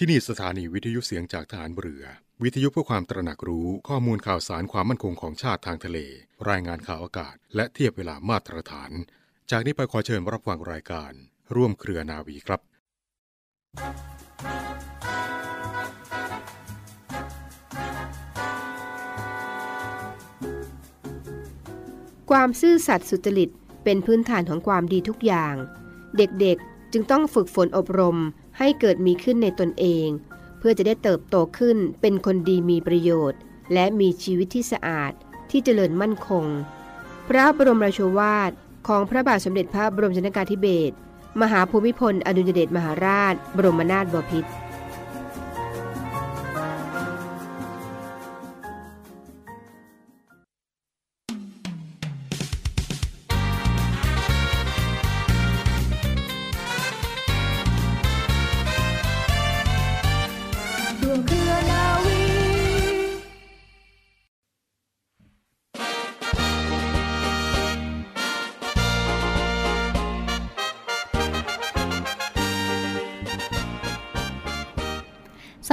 ที่นี่สถานีวิทยุเสียงจากฐานเรือ วิทยุเพื่อความตระหนักรู้ข้อมูลข่าวสารความมั่นคงของชาติทางทะเล รายงานข่าวอากาศ และเทียบเวลามาตรฐาน จากนี้ไปขอเชิญรับฟังรายการ ร่วมเครือนาวีครับ ความซื่อสัตย์สุจริตเป็นพื้นฐานของความดีทุกอย่าง เด็กๆจึงต้องฝึกฝนอบรม ให้เกิดมีขึ้นในตนเอง เพื่อจะได้เติบโตขึ้นเป็นคนดีมีประโยชน์ และมีชีวิตที่สะอาดที่เจริญมั่นคง พระบรมราโชวาทของพระบาทสมเด็จพระบรมชนกาธิเบศรมหาภูมิพลอดุลยเดชมหาราช บรมนาถบพิตร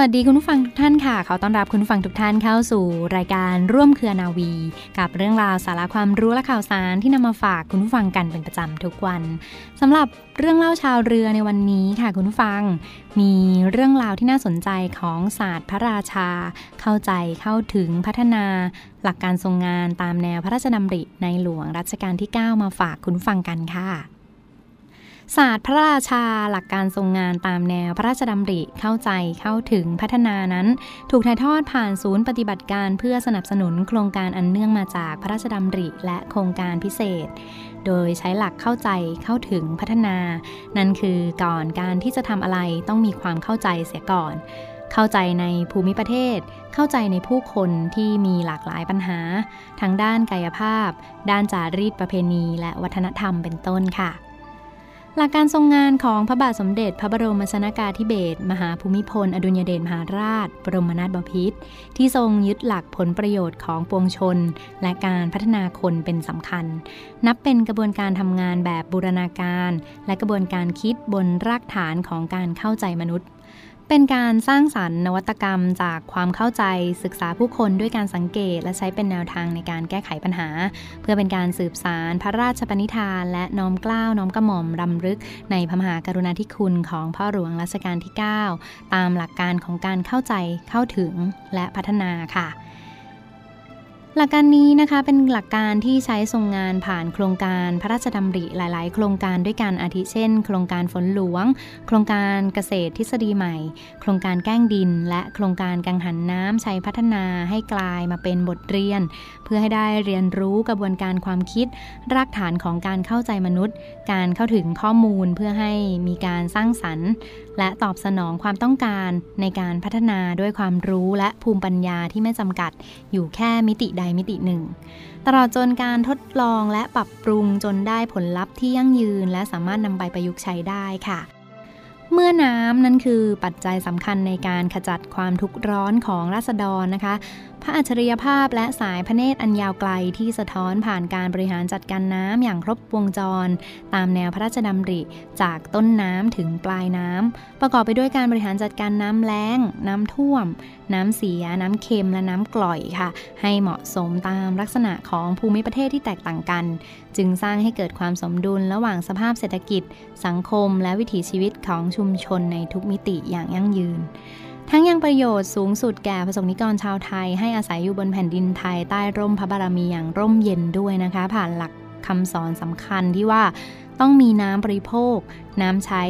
วัสดีคุณผู้ฟังทุกท่านค่ะ ขอต้อนรับคุณผู้ฟังทุกท่านเข้าสู่รายการร่วมเครือนาวี กับเรื่องราวสาระความรู้และข่าวสารที่นำมาฝากคุณผู้ฟังกันเป็นประจำทุกวันสำหรับเรื่องเล่าชาวเรือในวันนี้ค่ะคุณผู้ฟัง มีเรื่องราวที่น่าสนใจของศาสตร์พระราชา เข้าใจเข้าถึงพัฒนา หลักการทรงงานตามแนวพระราชดำริในหลวงรัชกาลที่ 9 มาฝากคุณฟังกันค่ะ ศาสตร์พระราชาหลักการทรงงานตามแนวพระราชดำริเข้าใจเข้าถึงพัฒนานั้น ถูกถ่ายทอดผ่านศูนย์ปฏิบัติการเพื่อสนับสนุนโครงการอันเนื่องมาจากพระราชดำริและโครงการพิเศษ โดยใช้หลักเข้าใจเข้าถึงพัฒนา นั่นคือก่อนการที่จะทำอะไรต้องมีความเข้าใจเสียก่อนเข้าใจในภูมิประเทศ เข้าใจในผู้คนที่มีหลากหลายปัญหา ทั้งด้านกายภาพ ด้านจารีตประเพณี และวัฒนธรรมเป็นต้นค่ะ หลักการทรงงานของพระบาทสมเด็จ พระบรมชนากาธิเบศรมหาภูมิพล อดุลยเดชมหาราช บรมนาถบพิตรที่ทรงยึดหลักผลประโยชน์ของปวงชน และการพัฒนาคนเป็นสำคัญ นับเป็นกระบวนการทำงานแบบบูรณาการ และกระบวนการคิดบนรากฐานของการเข้าใจมนุษย์ เป็นการสร้างสรรค์นวัตกรรมจากความเข้าใจศึกษาผู้คนด้วยการสังเกต และใช้เป็นแนวทางในการแก้ไขปัญหา เพื่อเป็นการสืบสารพระราชปณิธาน และน้อมกล้าวน้อมกระหม่อมรำลึก ในพระมหากรุณาธิคุณของพ่อหลวงรัชกาลที่ 9 ตามหลักการของการเข้าใจเข้าถึงและพัฒนาค่ะ หลักการนี้นะคะเป็นหลักการที่ใช้ทรงงานผ่านโครงการพระราชดำริหลาย ๆ โครงการด้วยกันอาทิเช่น โครงการฝนหลวง โครงการเกษตรทฤษฎีใหม่ โครงการแก้งดิน และโครงการกังหันน้ำใช้พัฒนาให้กลายมาเป็นบทเรียน เพื่อให้ได้เรียนรู้กระบวนการความคิด รากฐานของการเข้าใจมนุษย์ การเข้าถึงข้อมูลเพื่อให้มีการสร้างสรรค์ และตอบสนองความต้องการในการพัฒนาด้วยความรู้และภูมิปัญญาที่ไม่จำกัด อยู่แค่มิติใดมิติหนึ่ง ตลอดจนการทดลองและปรับปรุงจนได้ผลลัพธ์ที่ยั่งยืน และสามารถนำไปประยุกต์ใช้ได้ค่ะ เมื่อน้ำนั้นคือปัจจัยสำคัญในการขจัดความทุกข์ร้อนของราษฎรนะคะ พระอัจฉริยภาพและสายพระเนตรอันยาวไกลที่สะท้อนผ่านการบริหารจัดการน้ำอย่างครบวงจร ตามแนวพระราชดำริ จากต้นน้ำถึงปลายน้ำ ประกอบไปด้วยการบริหารจัดการน้ำแล้ง น้ำท่วม น้ำเสีย น้ำเค็มและน้ำกร่อยค่ะ ให้เหมาะสมตามลักษณะของภูมิประเทศที่แตกต่างกัน จึงสร้างให้เกิดความสมดุลระหว่างสภาพเศรษฐกิจ สังคม และวิถีชีวิตของชุมชนในทุกมิติอย่างยั่งยืนทั้งยังประโยชน์สูงสุดแก่ประสงนิกรชาวไทย ให้อาศัยอยู่บนแผ่นดินไทยใต้ร่มพระบารมีอย่างร่มเย็นด้วยนะคะ ผ่านหลักคำสอนสำคัญที่ว่าต้องมีน้ำบริโภค น้ำใช้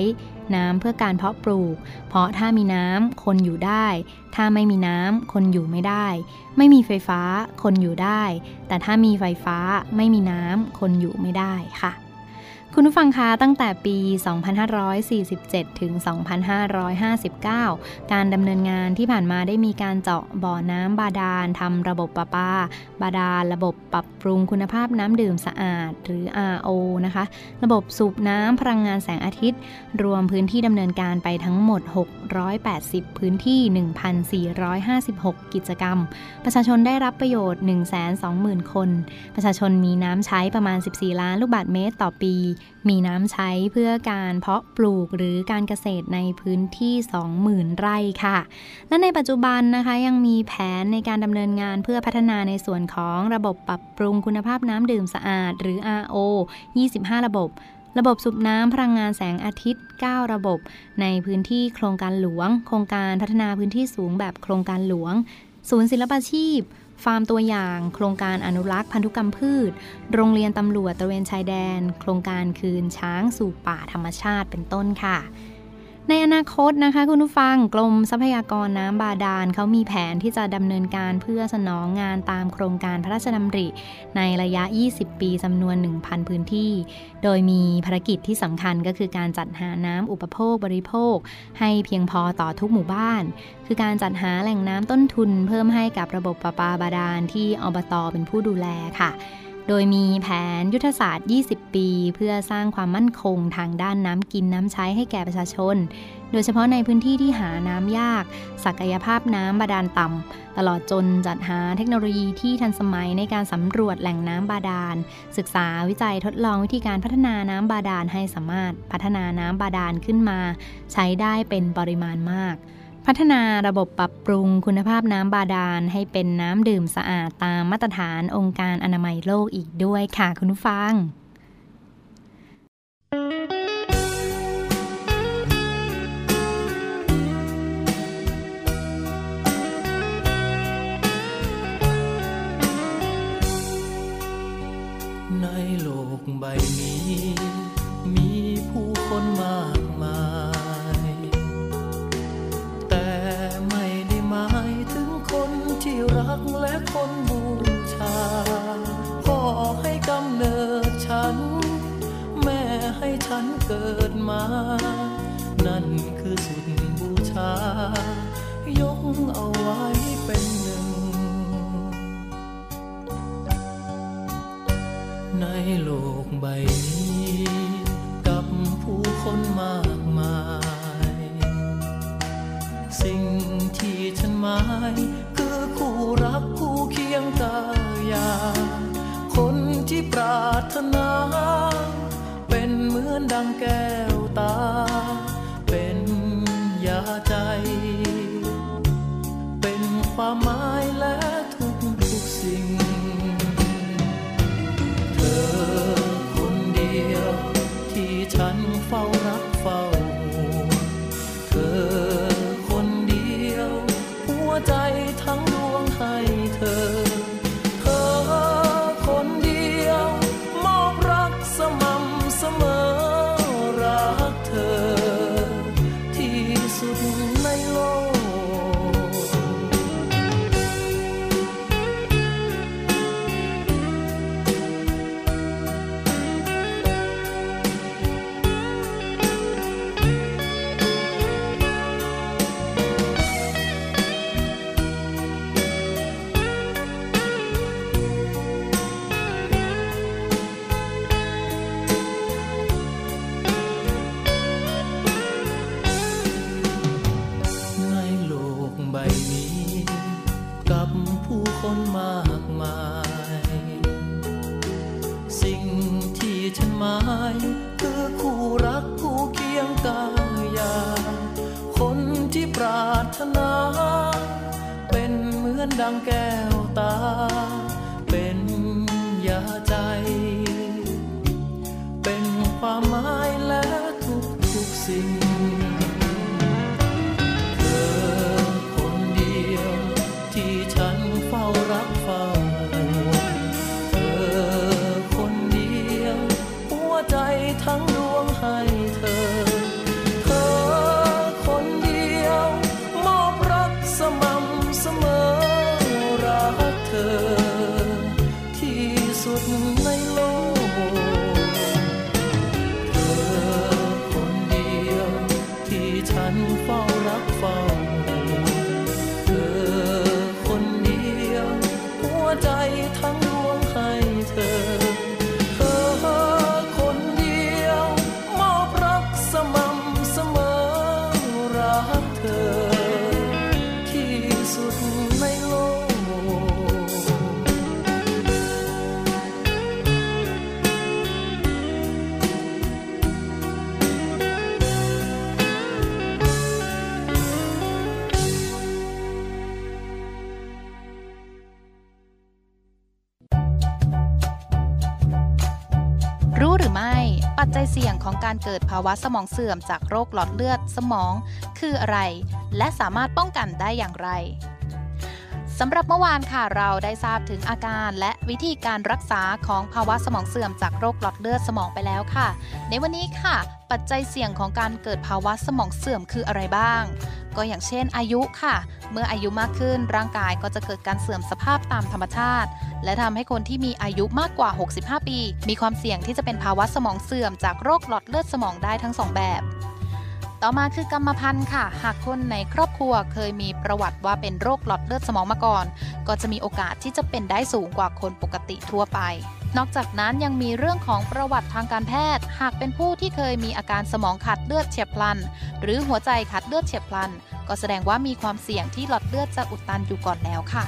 น้ำเพื่อการเพาะปลูก เพราะถ้ามีน้ำคนอยู่ได้ ถ้าไม่มีน้ำคนอยู่ไม่ได้ ไม่มีไฟฟ้าคนอยู่ได้ แต่ถ้ามีไฟฟ้าไม่มีน้ำคนอยู่ไม่ได้ค่ะ คุณผู้ฟังคะตั้งแต่ปี 2547 ถึง 2559 การดำเนินงานที่ผ่านมาได้มีการเจาะบ่อน้ำบาดาลทำระบบประปา บาดาลระบบปรับปรุงคุณภาพน้ำดื่มสะอาด หรือ RO นะคะ ระบบสูบน้ำพลังงานแสงอาทิตย์ รวมพื้นที่ดำเนินการไปทั้งหมด 680 พื้นที่ 1,456 กิจกรรม ประชาชนได้รับประโยชน์ 120,000 คน ประชาชนมีน้ำใช้ประมาณ 14 ล้านลูกบาศก์เมตรต่อปีมีน้ำใช้เพื่อการเพาะปลูกหรือการเกษตรในพื้นที่ 20,000 ไร่ค่ะ และในปัจจุบันนะคะยังมีแผนในการดำเนินงานเพื่อพัฒนาในส่วนของระบบปรับปรุงคุณภาพน้ำดื่มสะอาด หรือ RO 25 ระบบ ระบบสูบน้ำพลังงานแสงอาทิตย์ 9 ระบบ ในพื้นที่โครงการหลวง โครงการพัฒนาพื้นที่สูงแบบโครงการหลวง ศูนย์ศิลปาชีพ ฟาร์มตัวอย่าง โครงการอนุรักษ์พันธุกรรมพืช โรงเรียนตำรวจตระเวนชายแดน โครงการคืนช้างสู่ป่าธรรมชาติเป็นต้นค่ะ ในอนาคตนะคะคุณผู้ฟังกรมทรัพยากรน้ำบาดาลเขามีแผนที่จะดำเนินการเพื่อสนองงานตามโครงการพระราชดำริ ในระยะ 20 ปีจำนวน 1,000 พื้นที่ โดยมีภารกิจที่สำคัญก็คือการจัดหาน้ำอุปโภคบริโภค ให้เพียงพอต่อทุกหมู่บ้าน คือการจัดหาแหล่งน้ำต้นทุน เพิ่มให้กับระบบประปาบาดาลที่อบตเป็นผู้ดูแลค่ะ โดยมีแผนยุทธศาสตร์ 20 ปี เพื่อสร้างความมั่นคงทางด้านน้ำกินน้ำใช้ให้แก่ประชาชน โดยเฉพาะในพื้นที่ที่หาน้ำยาก ศักยภาพน้ำบาดาลต่ำ ตลอดจนจัดหาเทคโนโลยีที่ทันสมัยในการสำรวจแหล่งน้ำบาดาล ศึกษาวิจัยทดลองวิธีการพัฒนาน้ำบาดาลให้สามารถพัฒนาน้ำบาดาลขึ้นมา ใช้ได้เป็นปริมาณมาก พัฒนาระบบปรับปรุงคุณภาพน้ำบาดาล ให้เป็นน้ำดื่มสะอาดตามมาตรฐานองค์การอนามัยโลกอีกด้วยค่ะคุณผู้ฟัง ฉันเกิดมา นั่นคือสุดบูชา ยกเอาไว้เป็นหนึ่ง ในโลกใบนี้ กับผู้คนมากมาย สิ่งที่ฉันหมายคู่รักคู่เคียงกายา คนที่ปรารถนา เหมือนดังแก้วตา เป็นยาใจ เป็นความหมายและทุกทุกสิ่ง เธอคนเดียวที่ฉันเฝ้ารัก 躺入汪海。 จจัยเสี่ยงของการเกิดภาวะสมองเสื่อมจากโรคหลอดเลือดสมอง คืออะไร และสามารถป้องกันได้อย่างไรสำหรับเมื่อวานค่ะเราได้ทราบถึงอาการและวิธีการรักษาของภาวะสมองเสื่อมจากโรคหลอดเลือดสมองไปแล้วค่ะ ในวันนี้ค่ะ ปัจจัยเสี่ยงของการเกิดภาวะสมองเสื่อมคืออะไรบ้าง ก็อย่างเช่นอายุค่ะ เมื่ออายุมากขึ้นร่างกายก็จะเกิดการเสื่อมสภาพตามธรรมชาติ และทำให้คนที่มีอายุมากกว่า 65 ปี มีความเสี่ยงที่จะเป็นภาวะสมองเสื่อมจากโรคหลอดเลือดสมองได้ทั้งสองแบบต่อมาคือกรรมพันธุ์ค่ะ หากคนในครอบครัวเคยมีประวัติว่าเป็นโรคหลอดเลือดสมองมาก่อน ก็จะมีโอกาสที่จะเป็นได้สูงกว่าคนปกติทั่วไป นอกจากนั้นยังมีเรื่องของประวัติทางการแพทย์ หากเป็นผู้ที่เคยมีอาการสมองขาดเลือดเฉียบพลัน หรือหัวใจขาดเลือดเฉียบพลัน ก็แสดงว่ามีความเสี่ยงที่หลอดเลือดจะอุดตันอยู่ก่อนแล้วค่ะ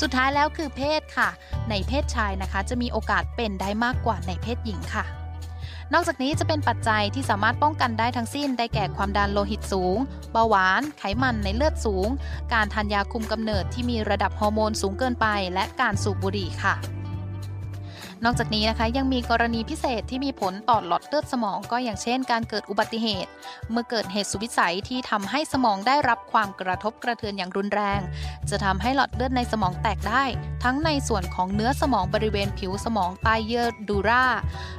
สุดท้ายแล้วคือเพศค่ะ ในเพศชายนะคะ จะมีโอกาสเป็นได้มากกว่าในเพศหญิงค่ะ นอกจากนี้จะเป็นปัจจัยที่สามารถป้องกันได้ทั้งสิ้น ได้แก่ความดันโลหิตสูง เบาหวาน ไขมันในเลือดสูง การทานยาคุมกำเนิดที่มีระดับฮอร์โมนสูงเกินไป และการสูบบุหรี่ค่ะ นอกจากนี้นะคะยังมีกรณีพิเศษที่มีผลต่อหลอดเลือดสมองก็อย่างเช่น การเกิดอุบัติเหตุ เมื่อเกิดเหตุสุวิสัยที่ทำให้สมองได้รับความกระทบกระเทือนอย่างรุนแรง จะทำให้หลอดเลือดในสมองแตกได้ ทั้งในส่วนของเนื้อสมองบริเวณผิวสมองใต้เยื่อดูรา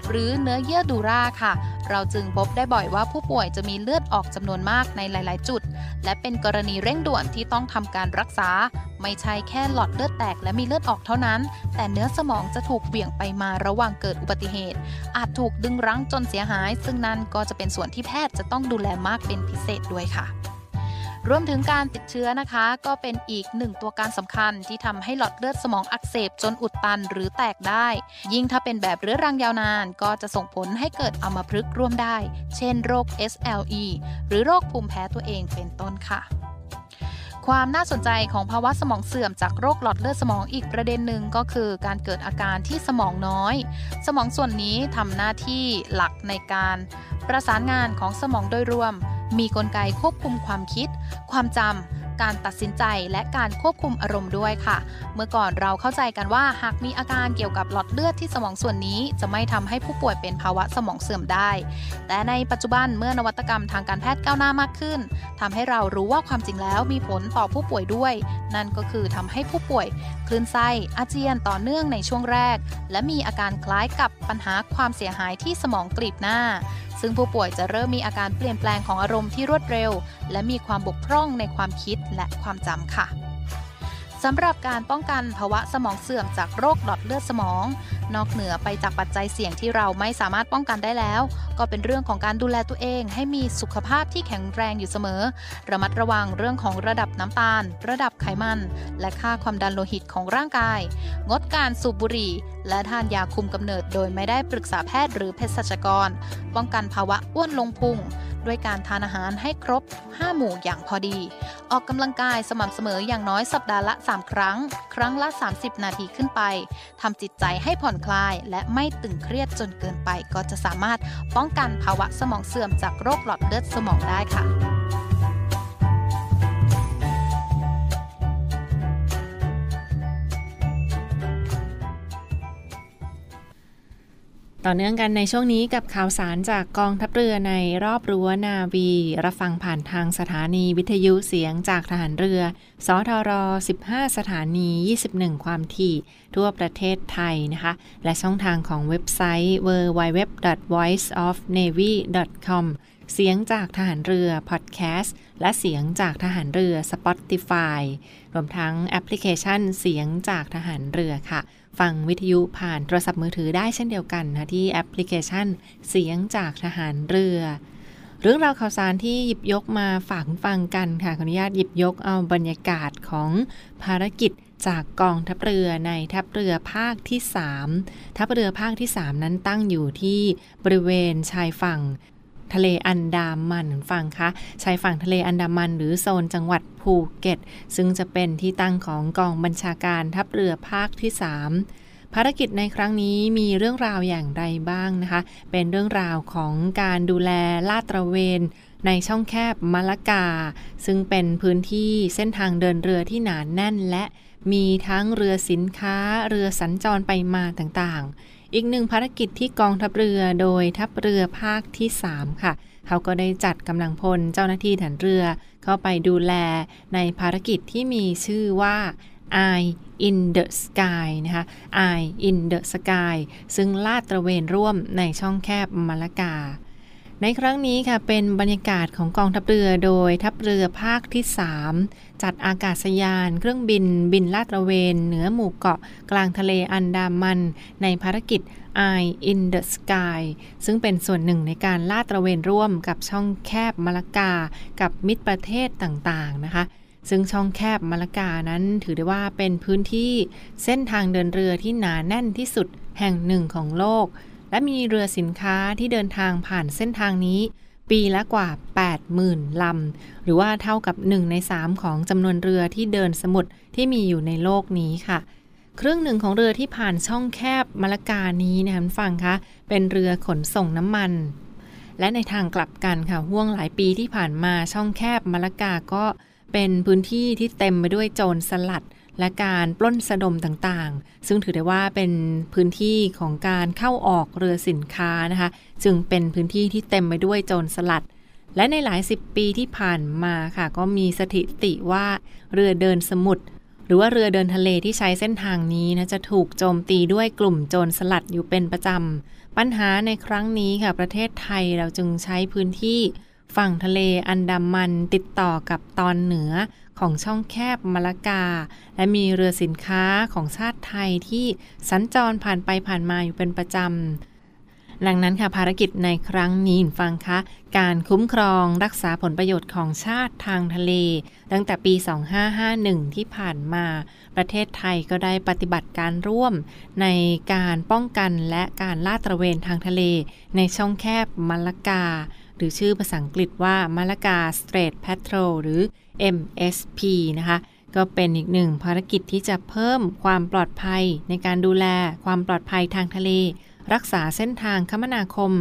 หรือเนื้อเยื่อดูราค่ะ เราจึงพบได้บ่อยว่าผู้ป่วยจะมีเลือดออกจำนวนมากในหลาย ๆ จุด และเป็นกรณีเร่งด่วนที่ต้องทำการรักษา ไม่ใช่แค่หลอดเลือดแตกและมีเลือดออกเท่านั้น แต่เนื้อสมองจะถูกเบี่ยงไปมาระหว่างเกิดอุบัติเหตุ อาจถูกดึงรั้งจนเสียหาย ซึ่งนั่นก็จะเป็นส่วนที่แพทย์จะต้องดูแลมากเป็นพิเศษด้วยค่ะรวมถึงการติดเชื้อนะคะ ก็เป็นอีกหนึ่งตัวการสำคัญที่ทำให้หลอดเลือดสมองอักเสบจนอุดตันหรือแตกได้ ยิ่งถ้าเป็นแบบเรื้อรังยาวนาน ก็จะส่งผลให้เกิดอัมพฤกษ์ร่วมได้ เช่นโรค SLE หรือโรคภูมิแพ้ตัวเองเป็นต้นค่ะ ความน่าสนใจของภาวะสมองเสื่อมจากโรคหลอดเลือดสมองอีกประเด็นหนึ่งก็คือการเกิดอาการที่สมองน้อย สมองส่วนนี้ทำหน้าที่หลักในการประสานงานของสมองโดยรวม มีกลไกควบคุมความคิด ความจำ การตัดสินใจและการควบคุมอารมณ์ด้วยค่ะ เมื่อก่อนเราเข้าใจกันว่าหากมีอาการเกี่ยวกับหลอดเลือดที่สมองส่วนนี้ จะไม่ทำให้ผู้ป่วยเป็นภาวะสมองเสื่อมได้ แต่ในปัจจุบันเมื่อนวัตกรรมทางการแพทย์ก้าวหน้ามากขึ้นทำให้เรารู้ว่าความจริงแล้วมีผลต่อผู้ป่วยด้วย นั่นก็คือทำให้ผู้ป่วยคลื่นไส้อาเจียนต่อเนื่องในช่วงแรก และมีอาการคล้ายกับปัญหาความเสียหายที่สมองกลีบหน้า ซึ่งผู้ป่วยจะเริ่มมีอาการเปลี่ยนแปลงของอารมณ์ที่รวดเร็ว และมีความบกพร่องในความคิดและความจำค่ะ สำหรับการป้องกันภาวะสมองเสื่อมจากโรคหลอดเลือดสมอง นอกเหนือไปจากปัจจัยเสี่ยงที่เราไม่สามารถป้องกันได้แล้ว ก็เป็นเรื่องของการดูแลตัวเอง ให้มีสุขภาพที่แข็งแรงอยู่เสมอ ระมัดระวังเรื่องของระดับน้ำตาล ระดับไขมัน และค่าความดันโลหิตของร่างกาย งดการสูบบุหรี่ และทานยาคุมกำเนิดโดยไม่ได้ปรึกษาแพทย์หรือเภสัชกร ป้องกันภาวะอ้วนลงพุง ด้วยการทานอาหารให้ครบ 5 หมู่อย่างพอดี ออกกำลังกายสม่ำเสมออย่างน้อยสัปดาห์ละ 3 ครั้ง ครั้งละ 30 นาทีขึ้นไปทำจิตใจให้ผ่อนคลาย และไม่ตึงเครียดจนเกินไป ก็จะสามารถป้องกันภาวะสมองเสื่อมจากโรคหลอดเลือดสมองได้ค่ะ ต่อเนื่องกันในช่วงนี้กับข่าวสารจากกองทัพเรือในรอบรั้วนาวี รับฟังผ่านทางสถานีวิทยุเสียงจากทหารเรือ สทร 15 สถานี 21 ความถี่ทั่วประเทศไทยนะคะ และช่องทางของเว็บไซต์ www.voiceofnavy.com เสียงจากทหารเรือพอดแคสต์และเสียงจากทหารเรือ Spotify รวมทั้งแอปพลิเคชันเสียงจากทหารเรือค่ะ ฟังวิทยุผ่านโทรศัพท์มือถือได้เช่นเดียวกันนะที่แอปพลิเคชันเสียงจากทหารเรือ เรื่องราวข่าวสารที่หยิบยกมาฝากฟังกันค่ะขออนุญาตหยิบยกเอาบรรยากาศของภารกิจจากกองทัพเรือในทัพเรือภาคที่ 3 ทัพเรือภาคที่ 3 นั้นตั้งอยู่ที่บริเวณชายฝั่ง ทะเลอันดามันฟังคะชายฝั่งทะเลอันดามัน หรือโซนจังหวัดภูเก็ต ซึ่งจะเป็นที่ตั้งของกองบัญชาการทัพเรือภาคที่ 3 ภารกิจในครั้งนี้มีเรื่องราวอย่างไรบ้างนะคะ เป็นเรื่องราวของการดูแลลาดตระเวนในช่องแคบมะละกา ซึ่งเป็นพื้นที่เส้นทางเดินเรือที่หนานแน่นและมีทั้งเรือสินค้า เรือสัญจรไปมาต่างๆ อีกหนึ่งภารกิจที่กองทัพเรือโดยทัพเรือภาคที่ 3 ค่ะ เขาก็ได้จัดกำลังพลเจ้าหน้าที่ฐานเรือเข้าไปดูแลในภารกิจที่มีชื่อว่า Eye in the Sky นะคะ Eye in the Sky ซึ่งลาดตระเวนร่วมในช่องแคบมาละกา ในครั้งนี้ค่ะเป็นบรรยากาศของกองทัพเรือโดยทัพเรือภาคที่ 3 จัดอากาศยาน เครื่องบิน บินลาดตระเวน เหนือหมู่เกาะกลางทะเลอันดามัน ในภารกิจ Eye in the Sky ซึ่งเป็นส่วนหนึ่งในการลาดตระเวนร่วมกับช่องแคบมาละกา กับมิตรประเทศต่างๆนะคะซึ่งช่องแคบมาละกานั้นถือได้ว่าเป็นพื้นที่เส้นทางเดินเรือที่หนาแน่นที่สุดแห่งหนึ่งของโลก และมีเรือสินค้าที่เดินทางผ่านเส้นทางนี้ ปีละกว่า 80,000 ลำ หรือว่าเท่ากับ 1 ใน 3 ของจำนวนเรือที่เดินสมุทรที่มีอยู่ในโลกนี้ค่ะ ครึ่งหนึ่งของเรือที่ผ่านช่องแคบมาละกานี้นะคะฟังคะเป็นเรือขนส่งน้ำมัน และในทางกลับกันค่ะห่วงหลายปีที่ผ่านมาช่องแคบมาละกาก็เป็นพื้นที่ที่เต็มไปด้วยโจรสลัด และการปล้นสะดมต่างๆ ซึ่งถือได้ว่าเป็นพื้นที่ของการเข้าออกเรือสินค้านะคะ จึงเป็นพื้นที่ที่เต็มไปด้วยโจรสลัด และในหลายสิบปีที่ผ่านมาค่ะ ก็มีสถิติว่าเรือเดินสมุทรหรือว่าเรือเดินทะเลที่ใช้เส้นทางนี้นะจะถูกโจมตีด้วยกลุ่มโจรสลัดอยู่เป็นประจำ ปัญหาในครั้งนี้ค่ะ ประเทศไทยเราจึงใช้พื้นที่ฝั่งทะเลอันดามันติดต่อกับตอนเหนือ ของช่องแคบมาละกา และมีเรือสินค้าของชาติไทยที่สัญจรผ่านไปผ่านมาอยู่เป็นประจำดังนั้นค่ะภารกิจในครั้งนี้ฟังคะการคุ้มครองรักษาผลประโยชน์ของชาติทางทะเล ตั้งแต่ปี 2551 ที่ผ่านมา ประเทศไทยก็ได้ปฏิบัติการร่วม ในการป้องกันและการลาดตระเวนทางทะเล ในช่องแคบมาลกา หรือชื่อภาษาอังกฤษว่ามาละกา Strait Patrol หรือ MSP นะคะ ก็เป็นอีกหนึ่งภารกิจที่จะเพิ่มความปลอดภัยในการดูแลความปลอดภัยทางทะเล รักษาเส้นทางคมนาคม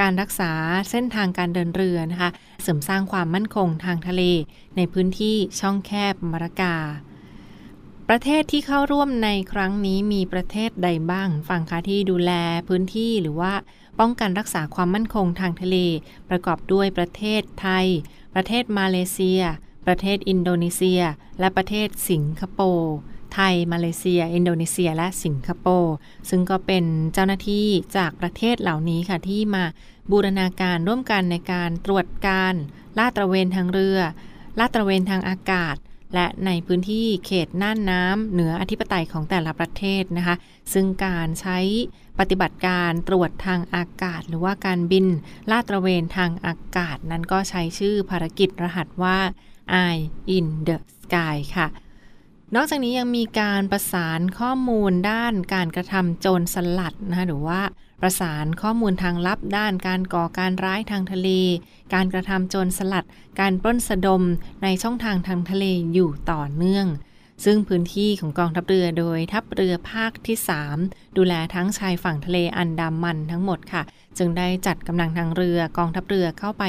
การรักษาเส้นทางการเดินเรือนะคะ เสริมสร้างความมั่นคงทางทะเล ในพื้นที่ช่องแคบมารกา ประเทศที่เข้าร่วมในครั้งนี้มีประเทศใดบ้างฟังคะที่ดูแลพื้นที่หรือว่าป้องกันรักษาความมั่นคงทางทะเล ประกอบด้วยประเทศไทย ประเทศมาเลเซีย ประเทศอินโดนีเซีย และประเทศสิงคโปร์ไทย มาเลเซีย อินโดนีเซีย และสิงคโปร์ซึ่งก็เป็นเจ้าหน้าที่จากประเทศเหล่านี้ค่ะที่มาบูรณาการร่วมกันในการตรวจการ ลาดตระเวนทางเรือ ลาดตระเวนทางอากาศ และในพื้นที่เขตน่านน้ำเหนืออธิปไตยของแต่ละประเทศนะคะ ซึ่งการใช้ปฏิบัติการตรวจทางอากาศ หรือว่าการบินลาดตระเวนทางอากาศนั้นก็ใช้ชื่อภารกิจรหัสว่า Eye in the Sky ค่ะ นอกจากนี้ยังมีการประสานข้อมูลด้านการกระทำโจรสลัดนะคะหรือว่าประสานข้อมูลทางลับด้านการก่อการร้ายทางทะเล การกระทำโจรสลัด การปล้นสะดมในช่องทางทางทะเลอยู่ต่อเนื่อง ซึ่งพื้นที่ของกองทัพเรือโดยทัพเรือภาคที่ 3 ดูแลทั้งชายฝั่งทะเลอันดามันทั้งหมดค่ะ จึงได้จัดกำลังทางเรือกองทัพเรือเข้าไป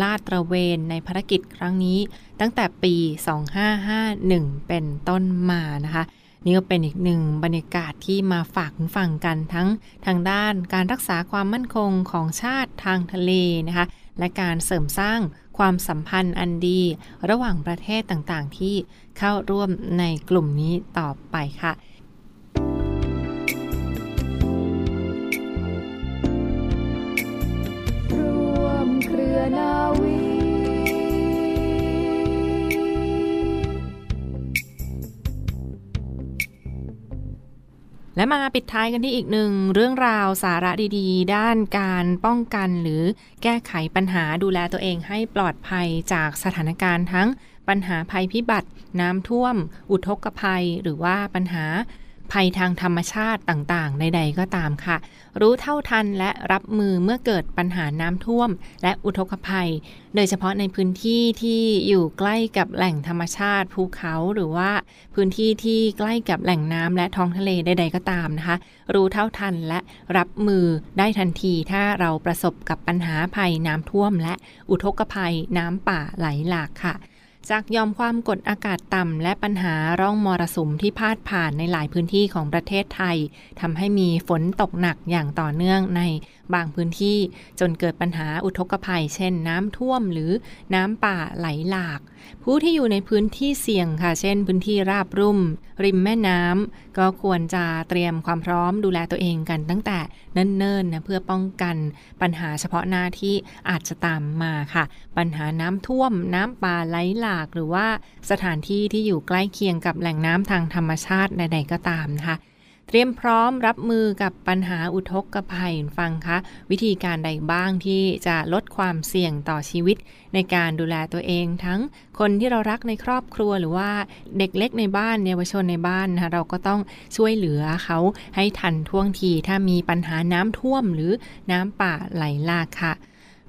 ลาดตระเวนในภารกิจครั้งนี้ ตั้งแต่ปี 2551 เป็นต้นมานะคะ นี่ก็เป็นอีกหนึ่งบรรยากาศที่มาฝากคุณฟังกันทั้งทางด้านการรักษาความมั่นคงของชาติทางทะเลนะคะและการเสริมสร้างความสัมพันธ์อันดี ระหว่างประเทศต่างๆ ที่เข้าร่วมในกลุ่มนี้ต่อไปค่ะ และมาปิดท้ายกันที่อีกหนึ่งเรื่องราวสาระดีๆ ด้านการป้องกันหรือแก้ไขปัญหาดูแลตัวเองให้ปลอดภัยจากสถานการณ์ทั้งปัญหาภัยพิบัติ น้ำท่วม อุทกภัย หรือว่าปัญหา ภัยทางธรรมชาติต่างๆ ใดๆก็ตามค่ะ รู้เท่าทันและรับมือเมื่อเกิดปัญหาน้ำท่วม และอุทกภัย โดยเฉพาะในพื้นที่ที่อยู่ใกล้กับแหล่งธรรมชาติภูเขาหรือว่าพื้นที่ที่ใกล้กับแหล่งน้ำและท้องทะเลใด ๆ ก็ตามนะคะ รู้เท่าทันและรับมือได้ทันทีถ้าเราประสบกับปัญหาภัยน้ำท่วม และอุทกภัยน้ำป่าไหลหลากค่ะ จากยอมความกดอากาศต่ำ และปัญหาร่องมรสุมที่พาดผ่านในหลายพื้นที่ของประเทศไทยทำให้มีฝนตกหนักอย่างต่อเนื่องในบางพื้นที่จนเกิดปัญหาอุทกภัย เช่นน้ำท่วมหรือน้ำป่าไหลหลาก ผู้ที่อยู่ในพื้นที่เสี่ยงค่ะ เช่น พื้นที่ราบรุ่ม ริมแม่น้ำก็ควรจะเตรียมความพร้อมดูแลตัวเองกันตั้งแต่เนิ่นๆนะเพื่อป้องกันปัญหาเฉพาะหน้าที่อาจจะตามมาค่ะ ปัญหาน้ำท่วม น้ำป่าไหลหลาก หรือว่าสถานที่ที่อยู่ใกล้เคียงกับแหล่งน้ำทางธรรมชาติใดๆก็ตามนะคะ เตรียมพร้อมรับมือกับปัญหาอุทกภัยฟังคะวิธีการใดบ้างที่จะลดความเสี่ยงต่อชีวิต ในการดูแลตัวเอง ทั้งคนที่เรารักในครอบครัวหรือว่าเด็กเล็กในบ้านเยาวชนในบ้านนะคะเราก็ต้องช่วยเหลือเขาให้ทันท่วงทีถ้ามีปัญหาน้ำท่วมหรือน้ำป่าไหลหลากค่ะ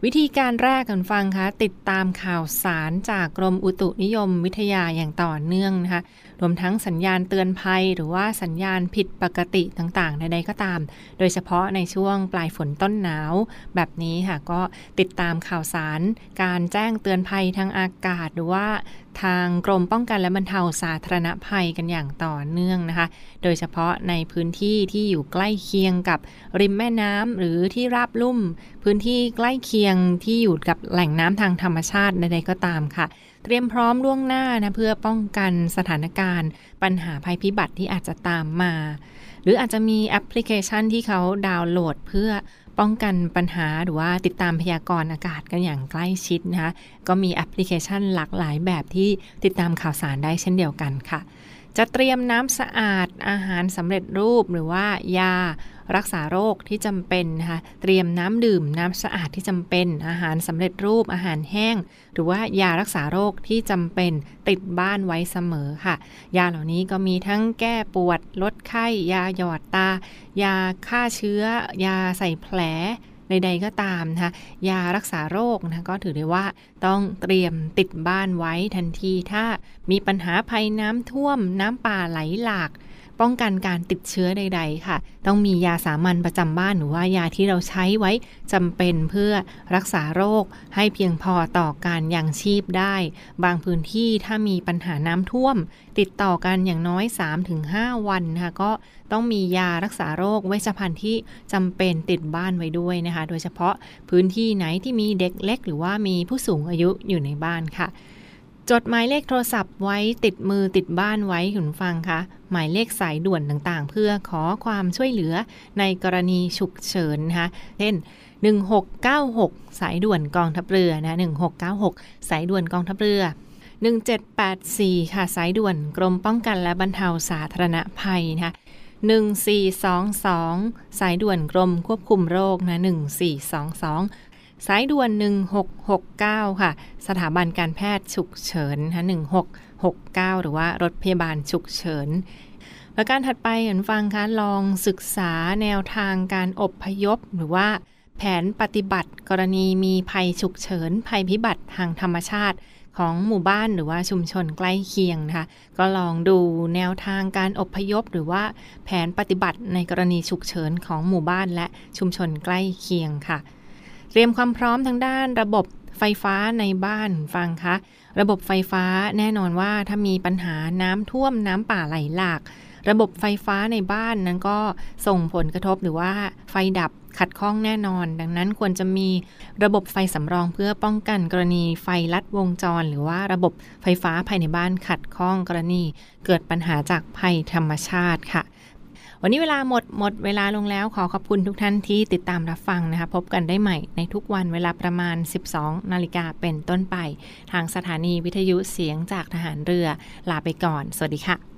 วิธีการแรกกันฟังคะติดตามข่าวสารจากกรมอุตุนิยมวิทยาอย่างต่อเนื่องนะคะ รวมทั้งสัญญาณเตือนภัย หรือว่าสัญญาณผิดปกติต่างๆ ใดๆก็ตาม โดยเฉพาะในช่วงปลายฝนต้นหนาว แบบนี้ค่ะก็ติดตามข่าวสาร การแจ้งเตือนภัยทางอากาศ หรือว่า ทางกรมป้องกันและบรรเทาสาธารณภัยกันอย่างต่อเนื่องนะคะ โดยเฉพาะในพื้นที่ที่อยู่ใกล้เคียงกับริมแม่น้ำหรือที่ราบลุ่ม พื้นที่ใกล้เคียงที่อยู่กับแหล่งน้ำทางธรรมชาติใดๆก็ตามค่ะ เตรียมพร้อมล่วงหน้านะเพื่อป้องกันสถานการณ์ ปัญหาภัยพิบัติที่อาจจะตามมา หรืออาจจะมีแอปพลิเคชันที่เขาดาวน์โหลดเพื่อ ป้องกันปัญหาหรือว่าติดตามพยากรณ์อากาศกันอย่างใกล้ชิดนะคะ ก็มีแอปพลิเคชันหลากหลายแบบที่ติดตามข่าวสารได้เช่นเดียวกันค่ะ จะเตรียมน้ำสะอาดอาหารสำเร็จรูปหรือว่ายารักษาโรคที่จำเป็นนะคะเตรียมน้ำดื่มน้ำสะอาดที่จำเป็น อาหารสำเร็จรูปอาหารแห้ง หรือว่ายารักษาโรคที่จำเป็นติดบ้านไว้เสมอค่ะ ยาเหล่านี้ก็มีทั้งแก้ปวดลดไข้ยาหยอดตา ยาฆ่าเชื้อ ยาใส่แผล ดๆก็ตามนะคะยารักษาโรคนะก็ถือได้ว่าต้องเตรียมติดบ้านไว้ทันทีถ้ามีปัญหาภัยน้ำท่วมน้ำป่าไหลหลาก ป้องกันการติดเชื้อใด ๆ ค่ะ ต้องมียาสามัญประจำบ้านหรือว่ายาที่เราใช้ไว้จำเป็นเพื่อรักษาโรคให้เพียงพอต่อการยังชีพได้ บางพื้นที่ถ้ามีปัญหาน้ำท่วม ติดต่อกันอย่างน้อย 3-5 วันนะคะก็ต้องมียารักษาโรคเวชภัณฑ์ที่จำเป็นติดบ้านไว้ด้วยนะคะ โดยเฉพาะพื้นที่ไหนที่มีเด็กเล็ก หรือว่ามีผู้สูงอายุอยู่ในบ้านค่ะ จดหมายเลขโทรศัพท์ไว้ติดมือติดบ้านไว้คุณฟังคะหมายเลขสายด่วนต่างๆ เพื่อขอความช่วยเหลือในกรณีฉุกเฉินนะคะเช่น 1696 สายด่วนกองทัพเรือนะ1696 สายด่วนกองทัพเรือ 1784 ค่ะสายด่วนกรมป้องกันและบรรเทาสาธารณภัยนะคะ1422 สายด่วนกรมควบคุมโรคนะ1422 สายด่วน 1669 ค่ะ สถาบันการแพทย์ฉุกเฉินนะ1669 หรือว่ารถพยาบาลฉุกเฉินประการถัดไปเห็นฟังคะลองศึกษาแนวทางการอบพยพ หรือว่าแผนปฏิบัติกรณีมีภัยฉุกเฉิน ภัยพิบัติทางธรรมชาติของหมู่บ้านหรือว่าชุมชนใกล้เคียงนะคะก็ลองดูแนวทางการอบพยพ หรือว่าแผนปฏิบัติในกรณีฉุกเฉินของหมู่บ้านและชุมชนใกล้เคียงค่ะ เตรียมความพร้อมทางด้านระบบไฟฟ้าในบ้านฟังคะระบบไฟฟ้าแน่นอนว่าถ้ามีปัญหาน้ำท่วมน้ำป่าไหลหลาก ระบบไฟฟ้าในบ้านนั้นก็ส่งผลกระทบหรือว่าไฟดับขัดข้องแน่นอน ดังนั้นควรจะมีระบบไฟสำรองเพื่อป้องกันกรณีไฟลัดวงจร หรือว่าระบบไฟฟ้าภายในบ้านขัดข้องกรณี เกิดปัญหาจากภัยธรรมชาติค่ะ วันนี้เวลาหมดหมดเวลาลงแล้วขอขอบคุณทุกท่านที่ติดตามรับฟังนะคะ พบกันได้ใหม่ในทุกวันเวลาประมาณ 12 นาฬิกาเป็นต้นไป ทางสถานีวิทยุเสียงจากทหารเรือลาไปก่อน สวัสดีค่ะ